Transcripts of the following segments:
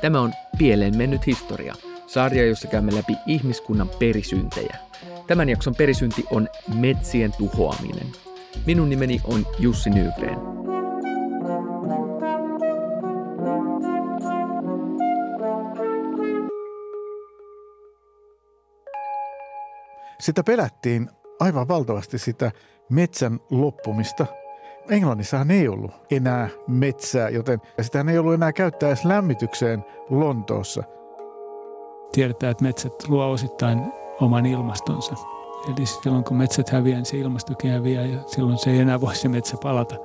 Tämä on Pieleen mennyt historia, sarja, jossa käymme läpi ihmiskunnan perisyntejä. Tämän jakson perisynti on metsien tuhoaminen. Minun nimeni on Jussi Nygren. Sitä pelättiin aivan valtavasti sitä metsän loppumista. Englannissahan ei ollut enää metsää, joten sitä ei ollut enää käyttää edes lämmitykseen Lontoossa. Tiedetään, että metsät luo osittain oman ilmastonsa. Eli silloin kun metsät häviää, niin se ilmastokin häviää ja silloin se ei enää voi se metsä palata.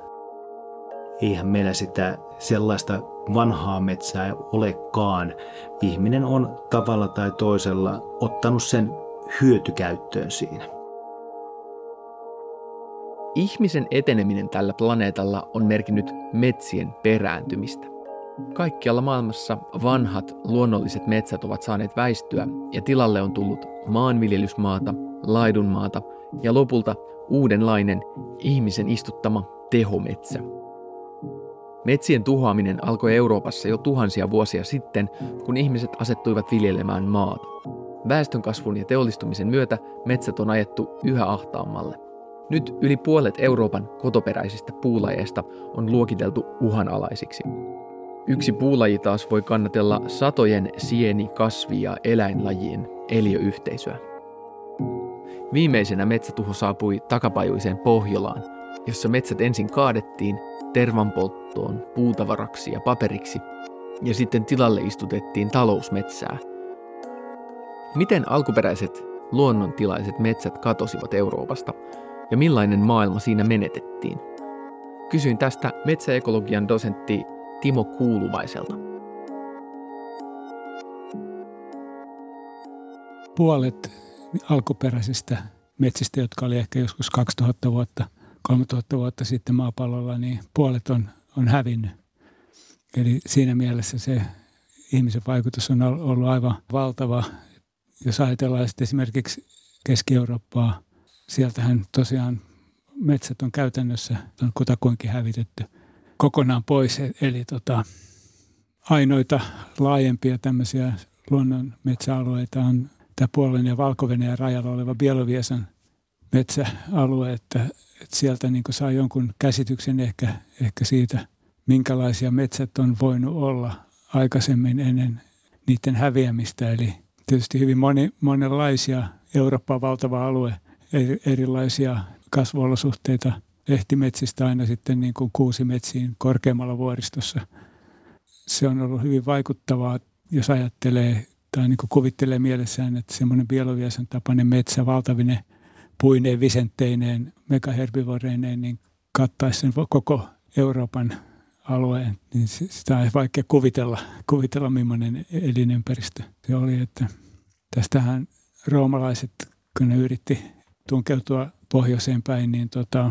Eihän meillä sitä sellaista vanhaa metsää olekaan. Ihminen on tavalla tai toisella ottanut sen hyötykäyttöön siinä. Ihmisen eteneminen tällä planeetalla on merkinnyt metsien perääntymistä. Kaikkialla maailmassa vanhat luonnolliset metsät ovat saaneet väistyä ja tilalle on tullut maanviljelysmaata, laidunmaata ja lopulta uudenlainen ihmisen istuttama tehometsä. Metsien tuhoaminen alkoi Euroopassa jo tuhansia vuosia sitten, kun ihmiset asettuivat viljelemään maata. Väestönkasvun ja teollistumisen myötä metsät on ajettu yhä ahtaammalle. Nyt yli puolet Euroopan kotoperäisistä puulajeista on luokiteltu uhanalaisiksi. Yksi puulaji taas voi kannatella satojen sieni, kasvi- ja eläinlajien eliöyhteisöä. Viimeisenä metsätuho saapui takapajuiseen Pohjolaan, jossa metsät ensin kaadettiin tervanpolttoon, puutavaraksi ja paperiksi, ja sitten tilalle istutettiin talousmetsää. Miten alkuperäiset luonnontilaiset metsät katosivat Euroopasta ja millainen maailma siinä menetettiin? Kysyin tästä metsäekologian dosentti Timo Kuuluvaiselta. Puolet alkuperäisistä metsistä, jotka oli ehkä joskus 2000 vuotta, 3000 vuotta sitten maapallolla, niin puolet on, on hävinnyt. Eli siinä mielessä se ihmisen vaikutus on ollut aivan valtava. Jos ajatellaan esimerkiksi Keski-Eurooppaa, sieltähän tosiaan metsät on käytännössä on kutakuinkin hävitetty kokonaan pois. Eli tota, ainoita laajempia tämmöisiä luonnon metsäalueita on tämä Puolen ja valko rajalla oleva Bieloviesan metsäalue, että, että sieltä niin saa jonkun käsityksen ehkä, ehkä siitä, minkälaisia metsät on voinut olla aikaisemmin ennen niiden häviämistä. Eli tietysti hyvin moni, monenlaisia, Eurooppa valtava alue, erilaisia kasvuolosuhteita lehtimetsistä aina sitten niin kuin kuusimetsiin korkeammalla vuoristossa. Se on ollut hyvin vaikuttavaa, jos ajattelee tai niin kuvittelee mielessään, että semmoinen bieloviasen tapainen metsä valtavine puineen, visentteineen, megaherbivoreineen, niin kattaisi sen koko Euroopan alueen, niin sitä on vaikea kuvitella, kuvitella millainen elinympäristö se oli. Että tästähän roomalaiset, kun ne yritti tunkeutua pohjoiseen päin, niin tota,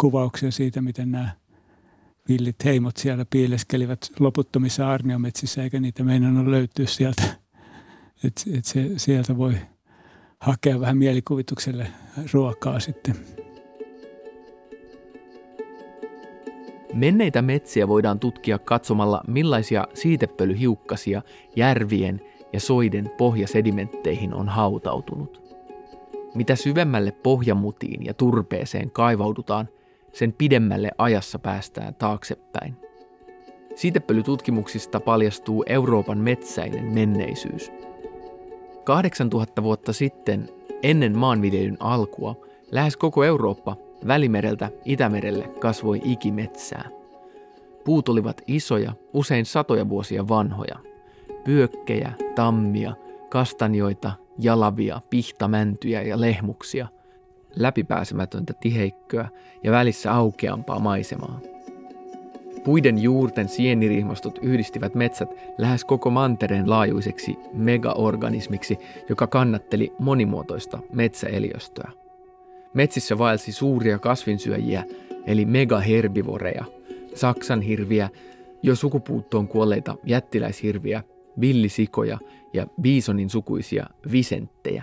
kuvauksia siitä, miten nämä villit heimot siellä piileskelivät loputtomissa arniometsissä, eikä niitä meinannut löytyä sieltä. Et, et se, sieltä voi hakea vähän mielikuvitukselle ruokaa sitten. Menneitä metsiä voidaan tutkia katsomalla, millaisia siitepölyhiukkasia järvien ja soiden pohjasedimentteihin on hautautunut. Mitä syvemmälle pohjamutiin ja turpeeseen kaivaudutaan – sen pidemmälle ajassa päästään taaksepäin. Siitepölytutkimuksista paljastuu Euroopan metsäinen menneisyys. 8000 vuotta sitten, ennen maanviljelyn alkua, lähes koko Eurooppa Välimereltä Itämerelle kasvoi ikimetsää. Puut olivat isoja, usein satoja vuosia vanhoja. Pyökkejä, tammia, kastanjoita, jalavia, pihtamäntyjä ja lehmuksia – läpipääsemätöntä tiheikköä ja välissä aukeampaa maisemaa. Puiden juurten sienirihmastot yhdistivät metsät lähes koko mantereen laajuiseksi megaorganismiksi, joka kannatteli monimuotoista metsäeliöstöä. Metsissä vaelsi suuria kasvinsyöjiä, eli megaherbivoreja, saksan hirviä, jo sukupuuttoon kuolleita jättiläishirviä, villisikoja ja biisonin sukuisia visenttejä.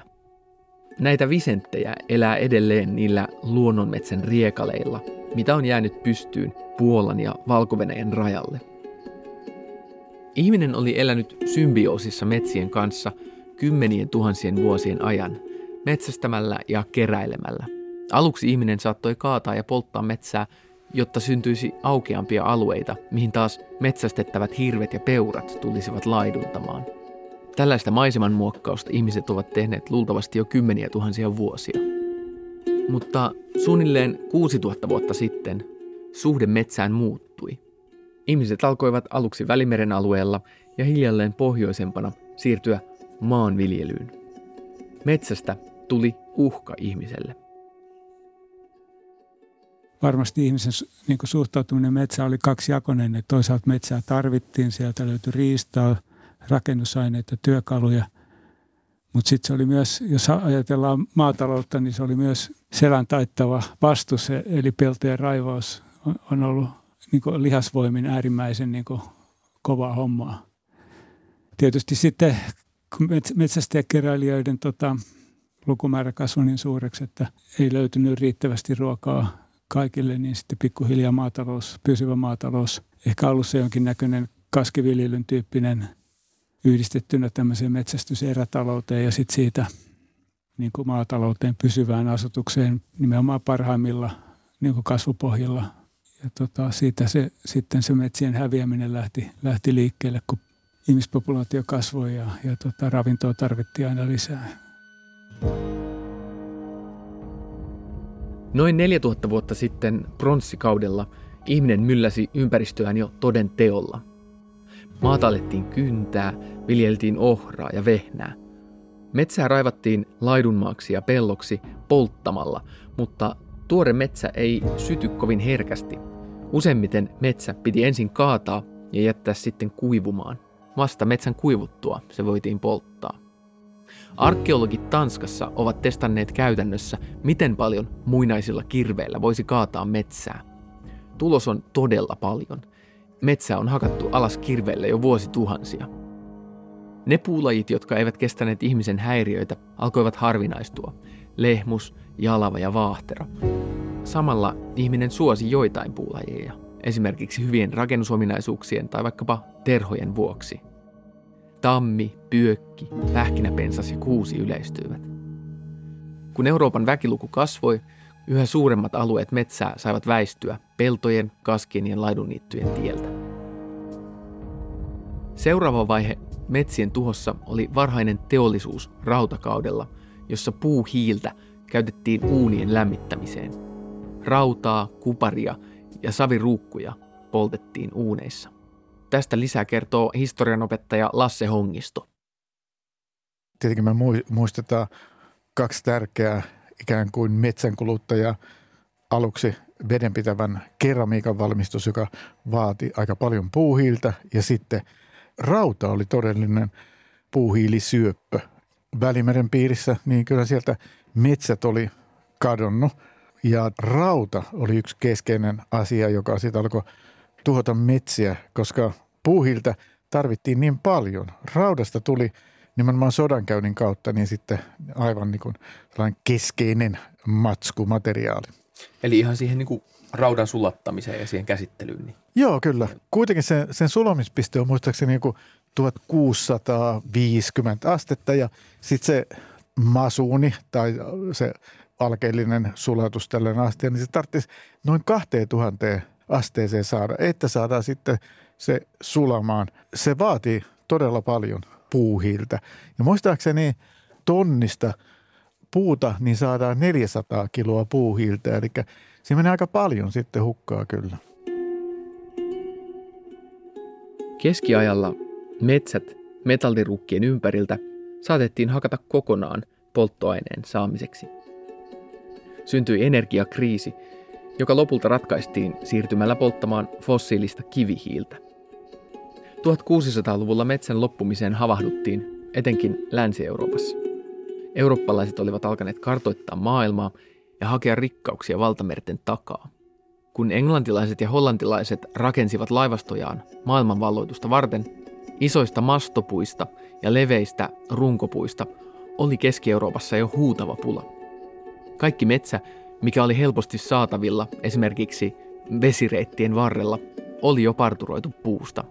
Näitä visenttejä elää edelleen niillä luonnonmetsän riekaleilla, mitä on jäänyt pystyyn Puolan ja valko rajalle. Ihminen oli elänyt symbioosissa metsien kanssa kymmenien tuhansien vuosien ajan, metsästämällä ja keräilemällä. Aluksi ihminen saattoi kaataa ja polttaa metsää, jotta syntyisi aukeampia alueita, mihin taas metsästettävät hirvet ja peurat tulisivat laiduntamaan – Tällaista maiseman muokkausta ihmiset ovat tehneet luultavasti jo kymmeniä tuhansia vuosia. Mutta suunnilleen 6000 vuotta sitten suhde metsään muuttui. Ihmiset alkoivat aluksi Välimeren alueella ja hiljalleen pohjoisempana siirtyä maanviljelyyn. Metsästä tuli uhka ihmiselle. Varmasti ihmisen niin suhtautuminen metsään oli kaksijakoinen. Toisaalta metsää tarvittiin, sieltä löytyi riistaa – rakennusaineita, työkaluja. Mutta sitten se oli myös, jos ajatellaan maataloutta, niin se oli myös selän taittava vastus, eli peltojen raivaus on ollut niin lihasvoimin äärimmäisen niin kovaa hommaa. Tietysti sitten kun metsästäjäkeräilijöiden tota, lukumäärä kasvoi niin suureksi, että ei löytynyt riittävästi ruokaa kaikille, niin sitten pikkuhiljaa maatalous, pysyvä maatalous, ehkä alussa jonkinnäköinen kaskiviljelyn tyyppinen yhdistettynä tämmöiseen metsästyserätalouteen ja sitten siitä niin kuin maatalouteen pysyvään asutukseen nimenomaan parhaimmilla niin kuin kasvupohjilla. Ja tota, siitä se, sitten se metsien häviäminen lähti, lähti liikkeelle, kun ihmispopulaatio kasvoi ja, ja tota, ravintoa tarvittiin aina lisää. Noin 4000 vuotta sitten pronssikaudella ihminen mylläsi ympäristöään jo toden teolla – Maata alettiin kyntää, viljeltiin ohraa ja vehnää. Metsää raivattiin laidunmaaksi ja pelloksi polttamalla, mutta tuore metsä ei syty kovin herkästi. Useimmiten metsä piti ensin kaataa ja jättää sitten kuivumaan. Vasta metsän kuivuttua se voitiin polttaa. Arkeologit Tanskassa ovat testanneet käytännössä, miten paljon muinaisilla kirveillä voisi kaataa metsää. Tulos on todella paljon – metsä on hakattu alas kirveelle jo vuosituhansia. Ne puulajit, jotka eivät kestäneet ihmisen häiriöitä, alkoivat harvinaistua. Lehmus, jalava ja vaahtera. Samalla ihminen suosi joitain puulajeja, esimerkiksi hyvien rakennusominaisuuksien tai vaikkapa terhojen vuoksi. Tammi, pyökki, pähkinäpensas ja kuusi yleistyivät. Kun Euroopan väkiluku kasvoi, Yhä suuremmat alueet metsää saivat väistyä peltojen, kaskien ja laidunniittyjen tieltä. Seuraava vaihe metsien tuhossa oli varhainen teollisuus rautakaudella, jossa puuhiiltä käytettiin uunien lämmittämiseen. Rautaa, kuparia ja saviruukkuja poltettiin uuneissa. Tästä lisää kertoo historianopettaja Lasse Hongisto. Tietenkin me muistetaan kaksi tärkeää ikään kuin metsänkuluttaja aluksi vedenpitävän keramiikan valmistus, joka vaati aika paljon puuhiiltä ja sitten rauta oli todellinen puuhiilisyöppö. Välimeren piirissä, niin kyllä sieltä metsät oli kadonnut ja rauta oli yksi keskeinen asia, joka sitten alkoi tuhota metsiä, koska puuhiiltä tarvittiin niin paljon. Raudasta tuli – nimenomaan sodankäynnin kautta niin sitten aivan niin kuin keskeinen matskumateriaali. Eli ihan siihen niin kuin raudan sulattamiseen ja siihen käsittelyyn. Niin. Joo, kyllä. Kuitenkin sen, sen sulamispiste on muistaakseni niin 1650 astetta ja sitten se masuuni tai se alkeellinen sulatus tällainen astia, niin se tarvitsisi noin 2000 asteeseen saada, että saadaan sitten se sulamaan. Se vaatii todella paljon puuhiiltä. Ja muistaakseni tonnista puuta niin saadaan 400 kiloa puuhiiltä, eli siinä menee aika paljon sitten hukkaa kyllä. Keskiajalla metsät metallirukkien ympäriltä saatettiin hakata kokonaan polttoaineen saamiseksi. Syntyi energiakriisi joka lopulta ratkaistiin siirtymällä polttamaan fossiilista kivihiiltä. 1600-luvulla metsän loppumiseen havahduttiin, etenkin Länsi-Euroopassa. Eurooppalaiset olivat alkaneet kartoittaa maailmaa ja hakea rikkauksia valtamerten takaa. Kun englantilaiset ja hollantilaiset rakensivat laivastojaan maailmanvalloitusta varten, isoista mastopuista ja leveistä runkopuista oli Keski-Euroopassa jo huutava pula. Kaikki metsä, mikä oli helposti saatavilla esimerkiksi vesireittien varrella, oli jo parturoitu puusta.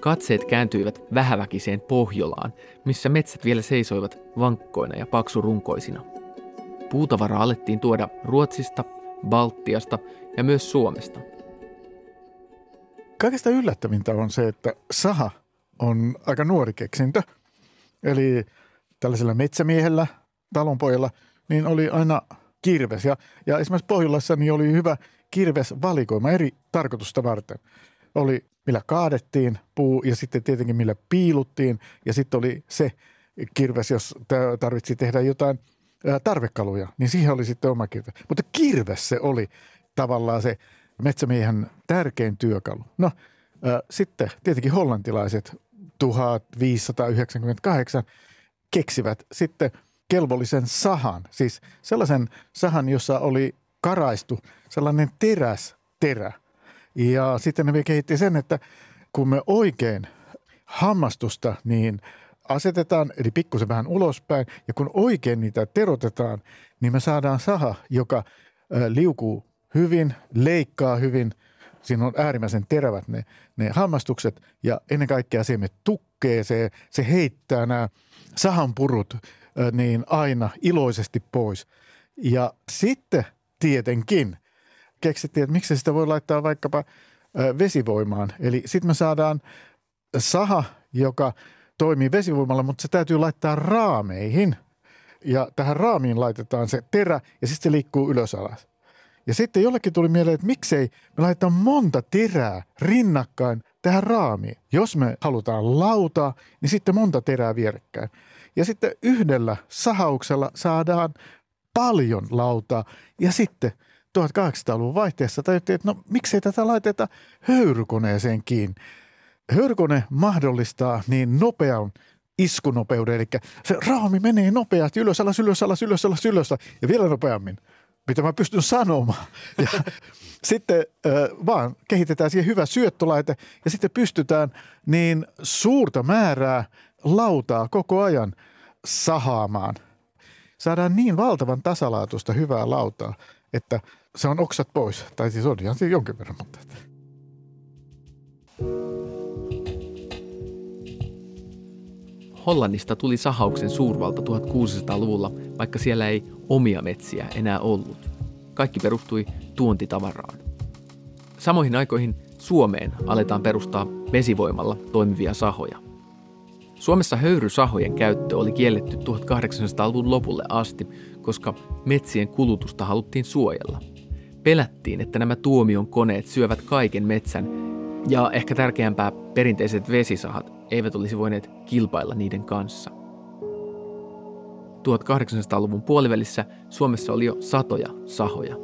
Katseet kääntyivät vähäväkiseen Pohjolaan, missä metsät vielä seisoivat vankkoina ja paksurunkoisina. Puutavaraa alettiin tuoda Ruotsista, Baltiasta ja myös Suomesta. Kaikesta yllättävintä on se, että saha on aika nuori keksintö. Eli tällaisella metsämiehellä, talonpojalla, niin oli aina kirves. Ja, ja esimerkiksi Pohjolassa niin oli hyvä kirvesvalikoima eri tarkoitusta varten. Oli millä kaadettiin puu ja sitten tietenkin millä piiluttiin ja sitten oli se kirves, jos tarvitsi tehdä jotain tarvekaluja, niin siihen oli sitten oma kirves. Mutta kirves se oli tavallaan se metsämiehen tärkein työkalu. No sitten tietenkin hollantilaiset 1598 keksivät sitten kelvollisen sahan, siis sellaisen sahan, jossa oli karaistu sellainen teräs terä. Ja sitten ne kehitti sen, että kun me oikein hammastusta niin asetetaan, eli pikkusen vähän ulospäin, ja kun oikein niitä terotetaan, niin me saadaan saha, joka liukuu hyvin, leikkaa hyvin. Siinä on äärimmäisen terävät ne, ne hammastukset ja ennen kaikkea se me tukkee, se, se heittää nämä sahanpurut niin aina iloisesti pois. Ja sitten tietenkin keksittiin, että miksi sitä voi laittaa vaikkapa vesivoimaan. Eli sitten me saadaan saha, joka toimii vesivoimalla, mutta se täytyy laittaa raameihin. Ja tähän raamiin laitetaan se terä ja sitten se liikkuu ylös alas. Ja sitten jollekin tuli mieleen, että miksei me laitetaan monta terää rinnakkain tähän raamiin. Jos me halutaan lautaa, niin sitten monta terää vierekkäin. Ja sitten yhdellä sahauksella saadaan paljon lautaa. Ja sitten 1800-luvun vaihteessa tajuttiin, että no miksei tätä laiteta höyrykoneeseen kiinni. Höyrykone mahdollistaa niin nopean iskunopeuden, eli se raami menee nopeasti ylös, alas, ylös, alas, ylös, alas, ylös ja vielä nopeammin mitä mä pystyn sanomaan. Ja sitten äh, vaan kehitetään siihen hyvä syöttölaite ja sitten pystytään niin suurta määrää lautaa koko ajan sahaamaan. Saadaan niin valtavan tasalaatuista hyvää lautaa, että se on oksat pois. Tai siis on ihan jonkin verran, mutta... Hollannista tuli sahauksen suurvalta 1600-luvulla, vaikka siellä ei omia metsiä enää ollut. Kaikki perustui tuontitavaraan. Samoihin aikoihin Suomeen aletaan perustaa vesivoimalla toimivia sahoja. Suomessa höyrysahojen käyttö oli kielletty 1800-luvun lopulle asti, koska metsien kulutusta haluttiin suojella. Pelättiin, että nämä tuomion koneet syövät kaiken metsän ja ehkä tärkeämpää perinteiset vesisahat eivät olisi voineet kilpailla niiden kanssa. 1800-luvun puolivälissä Suomessa oli jo satoja sahoja.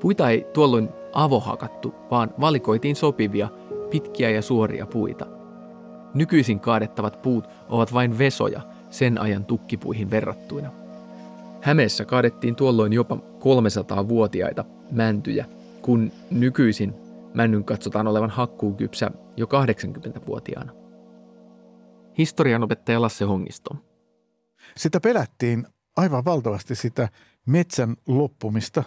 Puita ei tuolloin avohakattu, vaan valikoitiin sopivia, pitkiä ja suoria puita. Nykyisin kaadettavat puut ovat vain vesoja sen ajan tukkipuihin verrattuina. Hämeessä kaadettiin tuolloin jopa 300-vuotiaita mäntyjä, kun nykyisin männyn katsotaan olevan hakkuukypsä jo 80-vuotiaana. Historian opettaja Lasse Hongisto. Sitä pelättiin aivan valtavasti sitä metsän loppumista,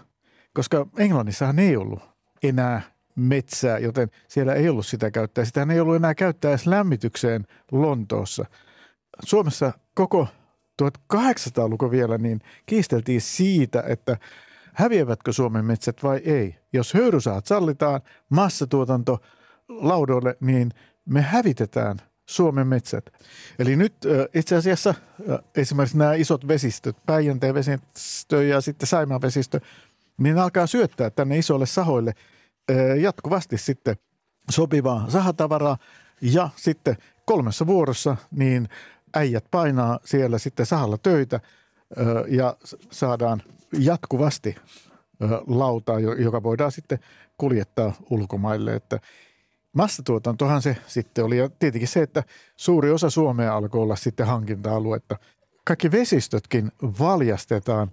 koska Englannissahan ei ollut enää metsää, joten siellä ei ollut sitä käyttää. Sitä ei ollut enää käyttää edes lämmitykseen Lontoossa. Suomessa koko 1800-luku vielä niin kiisteltiin siitä, että häviävätkö Suomen metsät vai ei. Jos höyrysaat sallitaan massatuotanto laudoille, niin me hävitetään Suomen metsät. Eli nyt itse asiassa esimerkiksi nämä isot vesistöt, Päijänteen vesistö ja sitten Saimaan vesistö, niin alkaa syöttää tänne isoille sahoille jatkuvasti sitten sopivaa sahatavaraa ja sitten kolmessa vuorossa niin äijät painaa siellä sitten sahalla töitä ja saadaan jatkuvasti lautaa, joka voidaan sitten kuljettaa ulkomaille. Että massatuotantohan se sitten oli. Ja tietenkin se, että suuri osa Suomea alkoi olla sitten hankinta-aluetta. Kaikki vesistötkin valjastetaan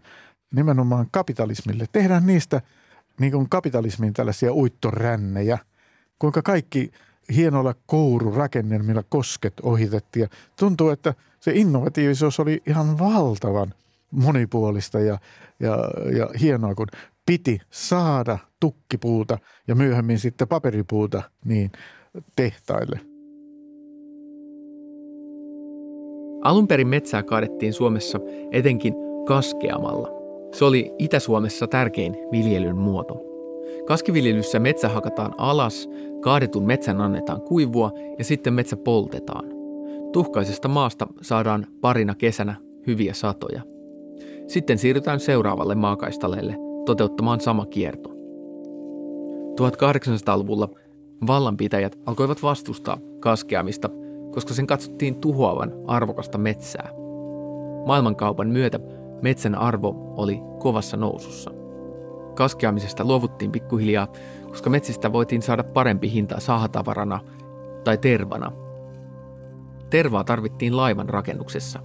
nimenomaan kapitalismille. Tehdään niistä niin kuin kapitalismin tällaisia uittorännejä, kuinka kaikki hienoilla koururakennelmilla kosket ohitettiin. Ja tuntuu, että se innovatiivisuus oli ihan valtavan monipuolista ja, ja, ja hienoa, kun piti saada tukkipuuta ja myöhemmin sitten paperipuuta niin tehtaille. Alun perin metsää kaadettiin Suomessa etenkin kaskeamalla. Se oli Itä-Suomessa tärkein viljelyn muoto. Kaskiviljelyssä metsä hakataan alas, kaadetun metsän annetaan kuivua ja sitten metsä poltetaan. Tuhkaisesta maasta saadaan parina kesänä hyviä satoja. Sitten siirrytään seuraavalle maakaistaleelle toteuttamaan sama kierto. 1800-luvulla vallanpitäjät alkoivat vastustaa kaskeamista, koska sen katsottiin tuhoavan arvokasta metsää. Maailmankaupan myötä metsän arvo oli kovassa nousussa. Kaskeamisesta luovuttiin pikkuhiljaa, koska metsistä voitiin saada parempi hinta sahatavarana tai tervana. Tervaa tarvittiin laivan rakennuksessa.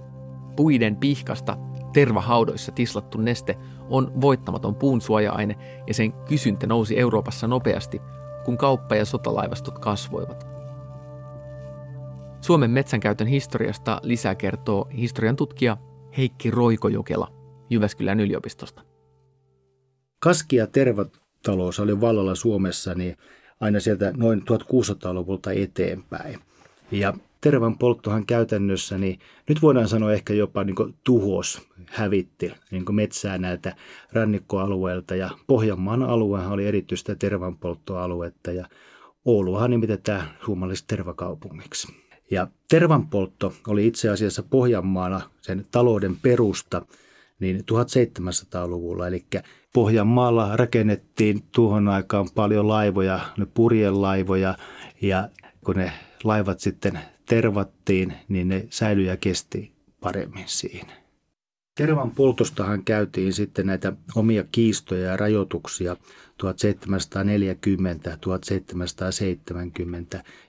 Puiden pihkasta tervahaudoissa tislattu neste on voittamaton puun suoja-aine ja sen kysyntä nousi Euroopassa nopeasti, kun kauppa- ja sotalaivastot kasvoivat. Suomen metsänkäytön historiasta lisää kertoo historian tutkija Heikki Roikojokela Jyväskylän yliopistosta. Kaski- ja tervatalous oli vallalla Suomessa niin aina sieltä noin 1600-luvulta eteenpäin. Ja tervan polttohan käytännössä, niin nyt voidaan sanoa ehkä jopa niin tuhos, hävitti niin metsää näiltä rannikkoalueilta. Ja Pohjanmaan aluehan oli erityistä tervanpolttoaluetta ja Ouluhan nimitetään suomalaiseksi tervakaupungiksi. Ja tervanpoltto oli itse asiassa Pohjanmaalla sen talouden perusta niin 1700-luvulla. Eli Pohjanmaalla rakennettiin tuohon aikaan paljon laivoja, ne purjelaivoja ja kun ne laivat sitten tervattiin, niin ne säilyi ja kesti paremmin siinä. Tervan poltostahan käytiin sitten näitä omia kiistoja ja rajoituksia 1740-1770.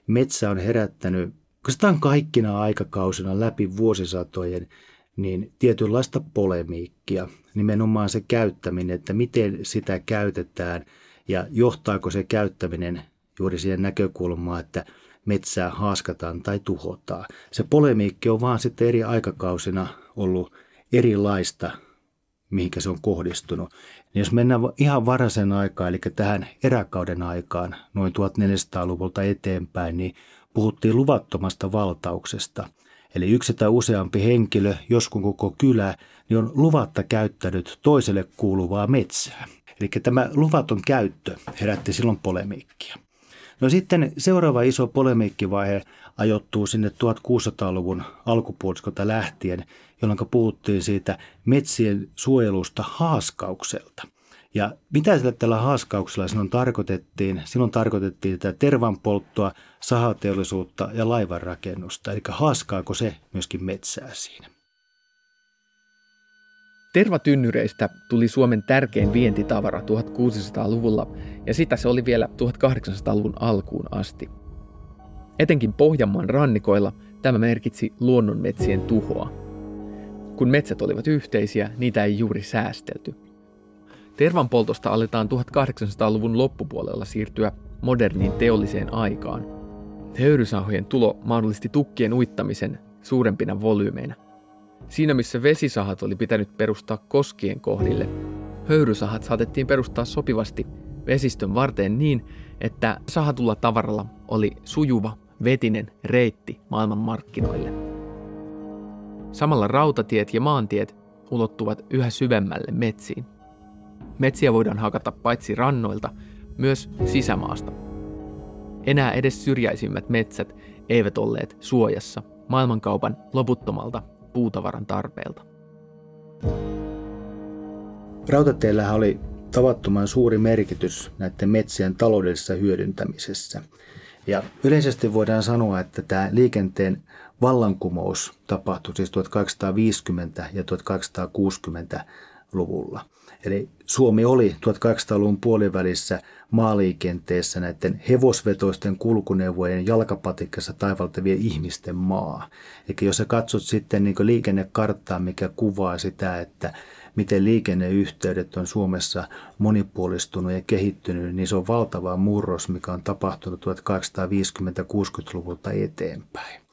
Metsä on herättänyt oikeastaan kaikkina aikakausina läpi vuosisatojen niin tietynlaista polemiikkia. Nimenomaan se käyttäminen, että miten sitä käytetään ja johtaako se käyttäminen juuri siihen näkökulmaan, että metsää haaskataan tai tuhotaan. Se polemiikki on vaan sitten eri aikakausina ollut erilaista, mihinkä se on kohdistunut. Niin jos mennään ihan varaisen aikaan, eli tähän eräkauden aikaan, noin 1400-luvulta eteenpäin, niin puhuttiin luvattomasta valtauksesta. Eli yksi tai useampi henkilö, joskus koko kylä, niin on luvatta käyttänyt toiselle kuuluvaa metsää. Eli tämä luvaton käyttö herätti silloin polemiikkia. No sitten seuraava iso polemiikkivaihe ajoittuu sinne 1600-luvun alkupuoliskolta lähtien, jolloin puhuttiin siitä metsien suojelusta haaskaukselta. Ja mitä sillä tällä haaskauksella silloin tarkoitettiin? Silloin tarkoitettiin tätä tervanpolttoa, sahateollisuutta ja laivanrakennusta. Eli haaskaako se myöskin metsää siinä? Tervatynnyreistä tuli Suomen tärkein vientitavara 1600-luvulla ja sitä se oli vielä 1800-luvun alkuun asti. Etenkin Pohjanmaan rannikoilla tämä merkitsi luonnonmetsien tuhoa. Kun metsät olivat yhteisiä, niitä ei juuri säästelty. Tervan poltosta aletaan 1800-luvun loppupuolella siirtyä moderniin teolliseen aikaan. Höyrysahojen tulo mahdollisti tukkien uittamisen suurempina volyymeina. Siinä missä vesisahat oli pitänyt perustaa koskien kohdille, höyrysahat saatettiin perustaa sopivasti vesistön varteen niin, että sahatulla tavaralla oli sujuva, vetinen reitti maailman markkinoille. Samalla rautatiet ja maantiet ulottuvat yhä syvemmälle metsiin. Metsiä voidaan hakata paitsi rannoilta, myös sisämaasta. Enää edes syrjäisimmät metsät eivät olleet suojassa maailmankaupan loputtomalta puutavaran tarpeelta. Rautateillähän oli tavattoman suuri merkitys näiden metsien taloudellisessa hyödyntämisessä. Ja yleisesti voidaan sanoa, että tämä liikenteen vallankumous tapahtui siis 1850- ja 1860-luvulla. Eli Suomi oli 1800-luvun puolivälissä maaliikenteessä näiden hevosvetoisten kulkuneuvojen jalkapatikassa taivaltavien ihmisten maa. Eli jos sä katsot sitten niin liikennekarttaa, mikä kuvaa sitä, että miten liikenneyhteydet on Suomessa monipuolistunut ja kehittynyt, niin se on valtava murros, mikä on tapahtunut 1850-60-luvulta eteenpäin.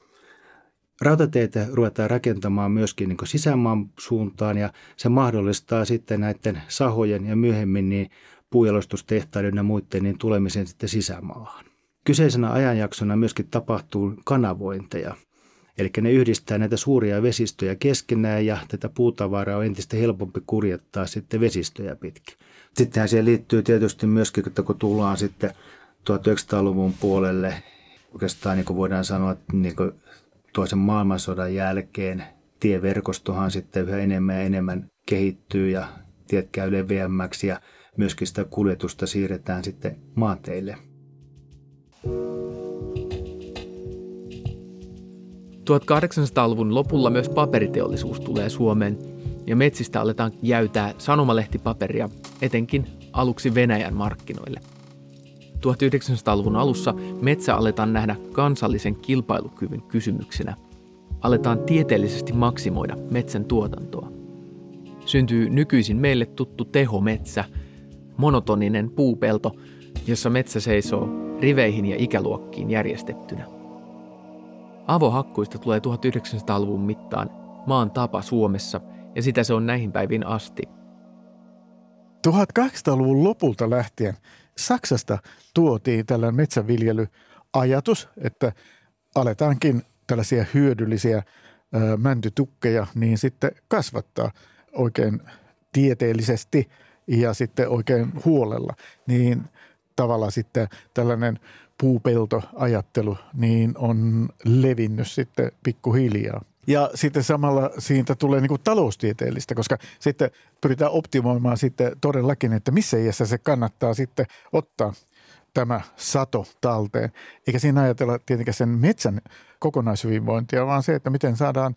Rautateitä ruvetaan rakentamaan myöskin niin sisämaan suuntaan ja se mahdollistaa sitten näiden sahojen ja myöhemmin niin puujalostustehtaiden ja muiden niin tulemisen sitten sisämaahan. Kyseisenä ajanjaksona myöskin tapahtuu kanavointeja. Eli ne yhdistää näitä suuria vesistöjä keskenään ja tätä puutavaraa on entistä helpompi kurjettaa sitten vesistöjä pitkin. Sittenhän siihen liittyy tietysti myöskin, että kun tullaan sitten 1900-luvun puolelle, oikeastaan niin kuin voidaan sanoa, että niin kuin toisen maailmansodan jälkeen tieverkostohan sitten yhä enemmän ja enemmän kehittyy ja tiet käy leveämmäksi ja myöskin sitä kuljetusta siirretään sitten maanteille. 1800-luvun lopulla myös paperiteollisuus tulee Suomeen ja metsistä aletaan jäytää sanomalehtipaperia etenkin aluksi Venäjän markkinoille. 1900-luvun alussa metsä aletaan nähdä kansallisen kilpailukyvyn kysymyksenä. Aletaan tieteellisesti maksimoida metsän tuotantoa. Syntyy nykyisin meille tuttu tehometsä, monotoninen puupelto, jossa metsä seisoo riveihin ja ikäluokkiin järjestettynä. Avohakkuista tulee 1900-luvun mittaan maan tapa Suomessa ja sitä se on näihin päiviin asti. 1800-luvun lopulta lähtien Saksasta tuotiin tällainen metsänviljelyajatus, että aletaankin tällaisia hyödyllisiä mäntytukkeja niin sitten kasvattaa oikein tieteellisesti ja sitten oikein huolella. Niin tavallaan sitten tällainen puupeltoajattelu niin on levinnyt sitten pikkuhiljaa. Ja sitten samalla siitä tulee niin kuin taloustieteellistä, koska sitten pyritään optimoimaan sitten todellakin, että missä iässä se kannattaa sitten ottaa tämä sato talteen. Eikä siinä ajatella tietenkään sen metsän kokonaishyvinvointia, vaan se, että miten saadaan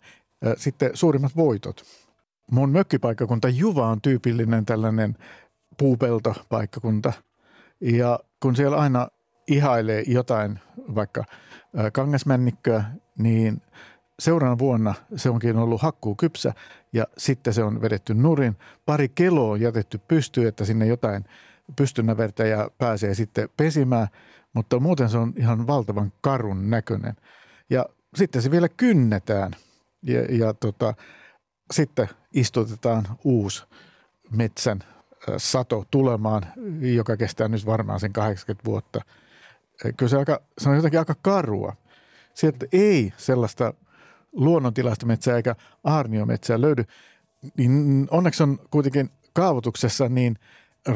sitten suurimmat voitot. Mun mökkipaikkakunta Juva on tyypillinen tällainen puupeltopaikkakunta. Ja kun siellä aina ihailee jotain, vaikka kangasmännikköä, niin seuraavana vuonna se onkin ollut hakkuu kypsä ja sitten se on vedetty nurin. Pari keloa on jätetty pystyyn, että sinne jotain pystynnävertäjä pääsee sitten pesimään, mutta muuten se on ihan valtavan karun näköinen. Ja sitten se vielä kynnetään ja, ja tota, sitten istutetaan uusi metsän sato tulemaan, joka kestää nyt varmaan sen 80 vuotta. Kyllä se, aika, se on jotenkin aika karua. Sieltä ei sellaista luonnontilaista metsää eikä aarniometsää löydy, niin onneksi on kuitenkin kaavoituksessa niin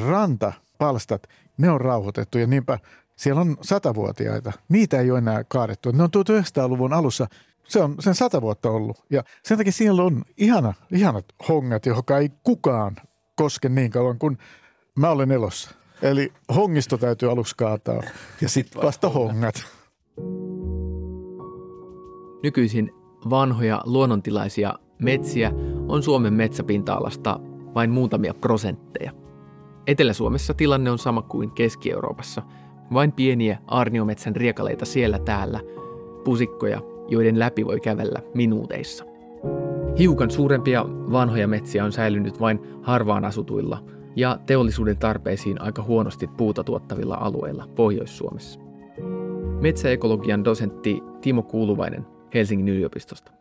rantapalstat, ne on rauhoitettu ja niinpä siellä on satavuotiaita. Niitä ei ole enää kaadettu. Ne on 1900-luvun alussa, se on sen sata vuotta ollut. Ja sen takia siellä on ihana, ihanat hongat, johon ei kukaan koske niin kauan kuin mä olen elossa. Eli hongisto täytyy aluksi kaataa ja sitten vasta hongat. Nykyisin vanhoja luonnontilaisia metsiä on Suomen metsäpinta-alasta vain muutamia prosentteja. Etelä-Suomessa tilanne on sama kuin Keski-Euroopassa. Vain pieniä arniometsän riekaleita siellä täällä, pusikkoja, joiden läpi voi kävellä minuuteissa. Hiukan suurempia vanhoja metsiä on säilynyt vain harvaan asutuilla ja teollisuuden tarpeisiin aika huonosti puuta tuottavilla alueilla Pohjois-Suomessa. Metsäekologian dosentti Timo Kuuluvainen Helsingin yliopistosta.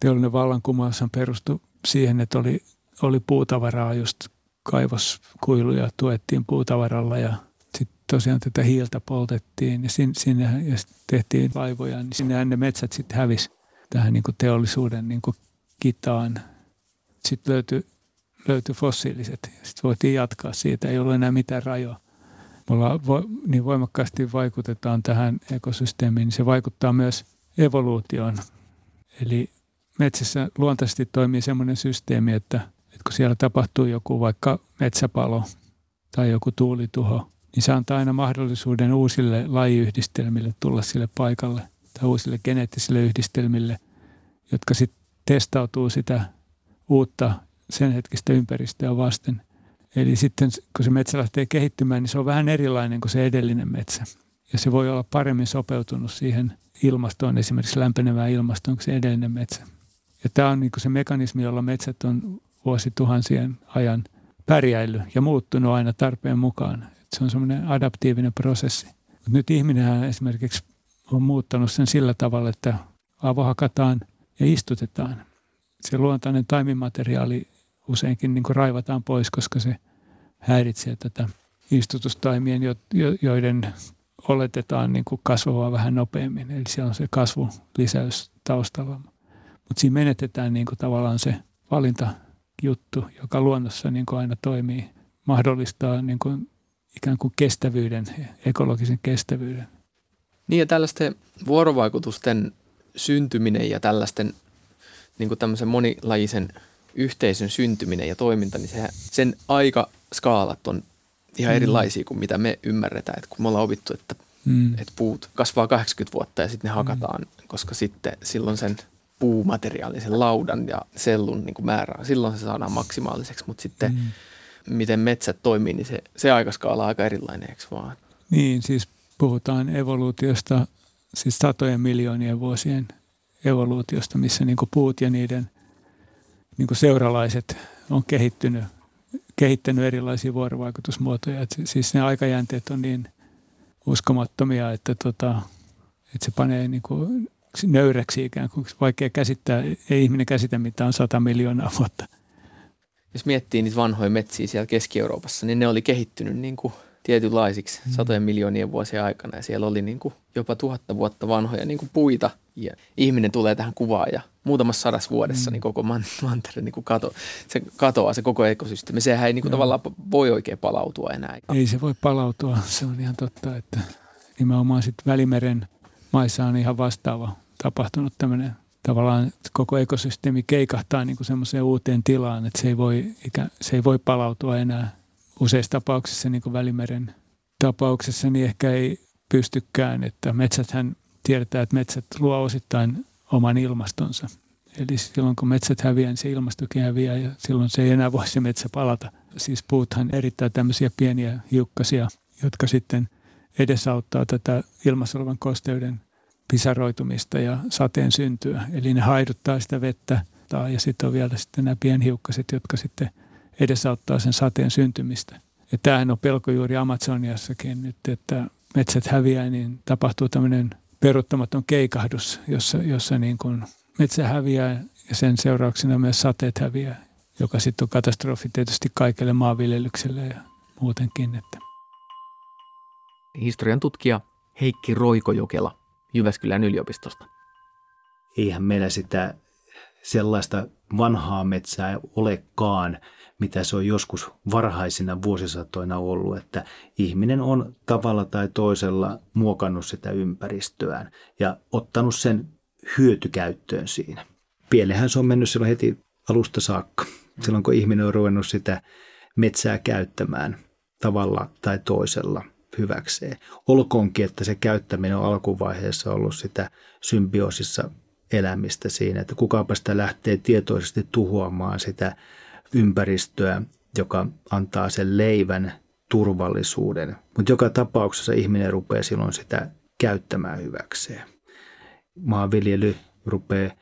Teollinen vallankumous perustui siihen, että oli, oli puutavaraa, just kaivoskuiluja tuettiin puutavaralla ja sitten tosiaan tätä hiiltä poltettiin ja sinne, sinne ja tehtiin laivoja, niin sinne ne metsät sitten hävisi tähän niin kuin teollisuuden niin kuin kitaan. Sitten löytyi, löytyi fossiiliset ja sitten voitiin jatkaa siitä, ei ollut enää mitään rajoa. Mulla vo, niin voimakkaasti vaikutetaan tähän ekosysteemiin, niin se vaikuttaa myös evoluutioon. Eli metsässä luontaisesti toimii sellainen systeemi, että, että kun siellä tapahtuu joku vaikka metsäpalo tai joku tuulituho, niin se antaa aina mahdollisuuden uusille lajiyhdistelmille tulla sille paikalle tai uusille geneettisille yhdistelmille, jotka sitten testautuu sitä uutta sen hetkistä ympäristöä vasten. Eli sitten kun se metsä lähtee kehittymään, niin se on vähän erilainen kuin se edellinen metsä. Ja se voi olla paremmin sopeutunut siihen ilmastoon, esimerkiksi lämpenevään ilmastoon kuin se edellinen metsä. Ja tämä on niin se mekanismi, jolla metsät on vuosituhansien ajan pärjäillyt ja muuttunut aina tarpeen mukaan. Et se on semmoinen adaptiivinen prosessi. Mut nyt ihminen esimerkiksi on muuttanut sen sillä tavalla, että avohakataan ja istutetaan. Se luontainen taimimateriaali useinkin niin raivataan pois, koska se häiritsee tätä istutustaimien, joiden oletetaan niin kuin kasvavaa vähän nopeammin. Eli siellä on se kasvulisäys taustalla. Mutta siinä menetetään niin kuin tavallaan se valintajuttu, joka luonnossa niin kuin aina toimii, mahdollistaa niin kuin ikään kuin kestävyyden, ekologisen kestävyyden. Niin ja tällaisten vuorovaikutusten syntyminen ja tällaisten niin kuin tämmöisen monilajisen yhteisön syntyminen ja toiminta, niin sehän, sen aikaskaalat on ihan mm. erilaisia kuin mitä me ymmärretään. Että kun me ollaan opittu, että, mm. että puut kasvaa 80 vuotta ja sitten ne hakataan, mm. koska sitten silloin sen puumateriaali, sen laudan ja sellun niin kuin määrä, silloin se saadaan maksimaaliseksi, mutta sitten mm. miten metsät toimii, niin se, se aikaskaala on aika erilainen, eikö vaan? Niin, siis puhutaan evoluutiosta, siis satojen miljoonien vuosien evoluutiosta, missä niin puut ja niiden niin seuralaiset on kehittynyt, kehittänyt erilaisia vuorovaikutusmuotoja. Et siis ne aikajänteet on niin uskomattomia, että, tota, että se panee niin kuin nöyräksi ikään kuin vaikea käsittää. Ei ihminen käsitä mitä on sata miljoonaa vuotta. Jos miettii niitä vanhoja metsiä siellä Keski-Euroopassa, niin ne oli kehittynyt niin kuin – tietynlaisiksi mm. satojen miljoonien vuosien aikana. Ja siellä oli niin kuin jopa tuhatta vuotta vanhoja niin kuin puita. Ja ihminen tulee tähän kuvaan ja muutamassa sadassa vuodessa mm. niin koko man- mantere niin kuin kato, se katoaa se koko ekosysteemi. Sehän ei niin kuin tavallaan voi oikein palautua enää. Ei se voi palautua, se on ihan totta, että nimenomaan sitten Välimeren maissa on ihan vastaava tapahtunut tämmöinen tavallaan koko ekosysteemi keikahtaa niin kuin semmoiseen uuteen tilaan, että se ei voi, se ei voi palautua enää useissa tapauksissa, niin kuin Välimeren tapauksessa, niin ehkä ei pystykään, että metsäthän tiedetään, että metsät luo osittain oman ilmastonsa. Eli silloin kun metsät häviää, niin se ilmastokin häviää ja silloin se ei enää voi se metsä palata. Siis puuthan erittää tämmöisiä pieniä hiukkasia, jotka sitten edesauttaa tätä ilmassa olevan kosteuden pisaroitumista ja sateen syntyä. Eli ne haiduttaa sitä vettä ja sitten on vielä sitten nämä pienhiukkaset, jotka sitten – edesauttaa sen sateen syntymistä. Ja tämähän on pelko juuri Amazoniassakin nyt, että metsät häviää, niin tapahtuu tämmöinen peruuttamaton keikahdus, jossa, jossa niin kuin metsä häviää ja sen seurauksena myös sateet häviää, joka sitten on katastrofi tietysti kaikelle maanviljelykselle ja muutenkin. Että. Historian tutkija Heikki Roikojokela Jyväskylän yliopistosta. Eihän meillä sitä sellaista vanhaa metsää olekaan, mitä se on joskus varhaisina vuosisatoina ollut, että ihminen on tavalla tai toisella muokannut sitä ympäristöään ja ottanut sen hyötykäyttöön siinä. Pielehän se on mennyt silloin heti alusta saakka, silloin kun ihminen on ruvennut sitä metsää käyttämään tavalla tai toisella hyväkseen. Olkoonkin, että se käyttäminen on alkuvaiheessa ollut sitä symbioosissa elämistä siinä, että kukaapa sitä lähtee tietoisesti tuhoamaan sitä ympäristöä, joka antaa sen leivän turvallisuuden. Mutta joka tapauksessa ihminen rupeaa silloin sitä käyttämään hyväkseen. Maanviljely rupeaa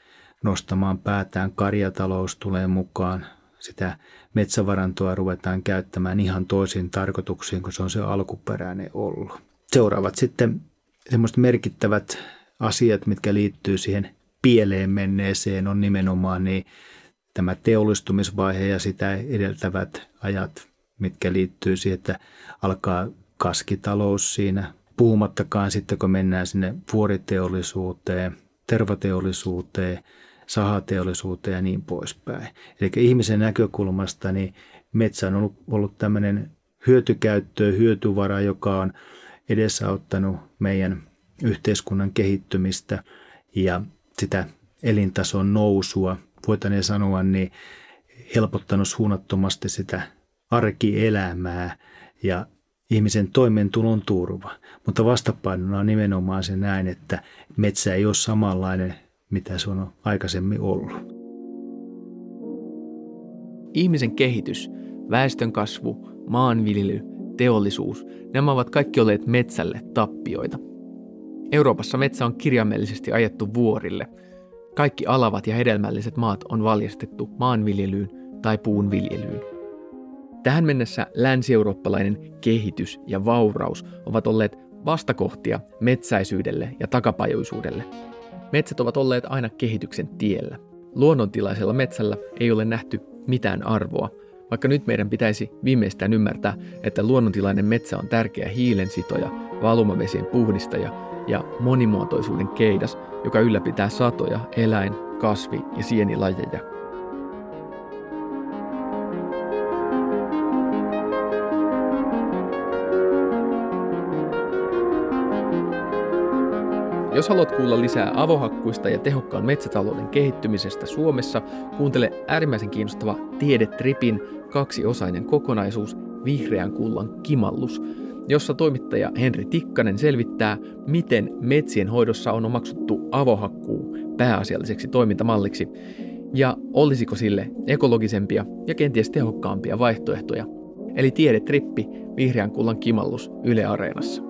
nostamaan päätään, karjatalous tulee mukaan, sitä metsävarantoa ruvetaan käyttämään ihan toisiin tarkoituksiin kuin se on se alkuperäinen ollut. Seuraavat sitten semmoiset merkittävät asiat, mitkä liittyy siihen pieleen menneeseen, on nimenomaan niin tämä teollistumisvaihe ja sitä edeltävät ajat, mitkä liittyy siihen, että alkaa kaskitalous siinä. Puhumattakaan sitten, kun mennään sinne vuoriteollisuuteen, tervateollisuuteen, sahateollisuuteen ja niin poispäin. Eli ihmisen näkökulmasta niin metsä on ollut, ollut tämmöinen hyötykäyttö, hyötyvara, joka on edesauttanut meidän yhteiskunnan kehittymistä ja sitä elintason nousua – voitaneen sanoa, niin helpottanut suunnattomasti sitä arkielämää ja ihmisen toimeentulon turva. Mutta vastapainona on nimenomaan se näin, että metsä ei ole samanlainen, mitä se on aikaisemmin ollut. Ihmisen kehitys väestönkasvu, maanviljely, teollisuus, nämä ovat kaikki olleet metsälle tappioita. Euroopassa metsä on kirjaimellisesti ajettu vuorille. Kaikki alavat ja hedelmälliset maat on valjastettu maanviljelyyn tai puunviljelyyn. Tähän mennessä länsi-eurooppalainen kehitys ja vauraus ovat olleet vastakohtia metsäisyydelle ja takapajuisuudelle. Metsät ovat olleet aina kehityksen tiellä. Luonnontilaisella metsällä ei ole nähty mitään arvoa, vaikka nyt meidän pitäisi viimeistään ymmärtää, että luonnontilainen metsä on tärkeä hiilensitoja, valumavesien puhdistaja ja monimuotoisuuden keidas, joka ylläpitää satoja eläin-, kasvi- ja sienilajeja. Jos haluat kuulla lisää avohakkuista ja tehokkaan metsätalouden kehittymisestä Suomessa, kuuntele äärimmäisen kiinnostava Tiedetripin kaksiosainen kokonaisuus Vihreän kullan kimallus, jossa toimittaja Henri Tikkanen selvittää, miten metsien hoidossa on omaksuttu avohakkuu pääasialliseksi toimintamalliksi ja olisiko sille ekologisempia ja kenties tehokkaampia vaihtoehtoja. Eli Tiedetrippi Vihreän kullan kimallus Yle Areenassa.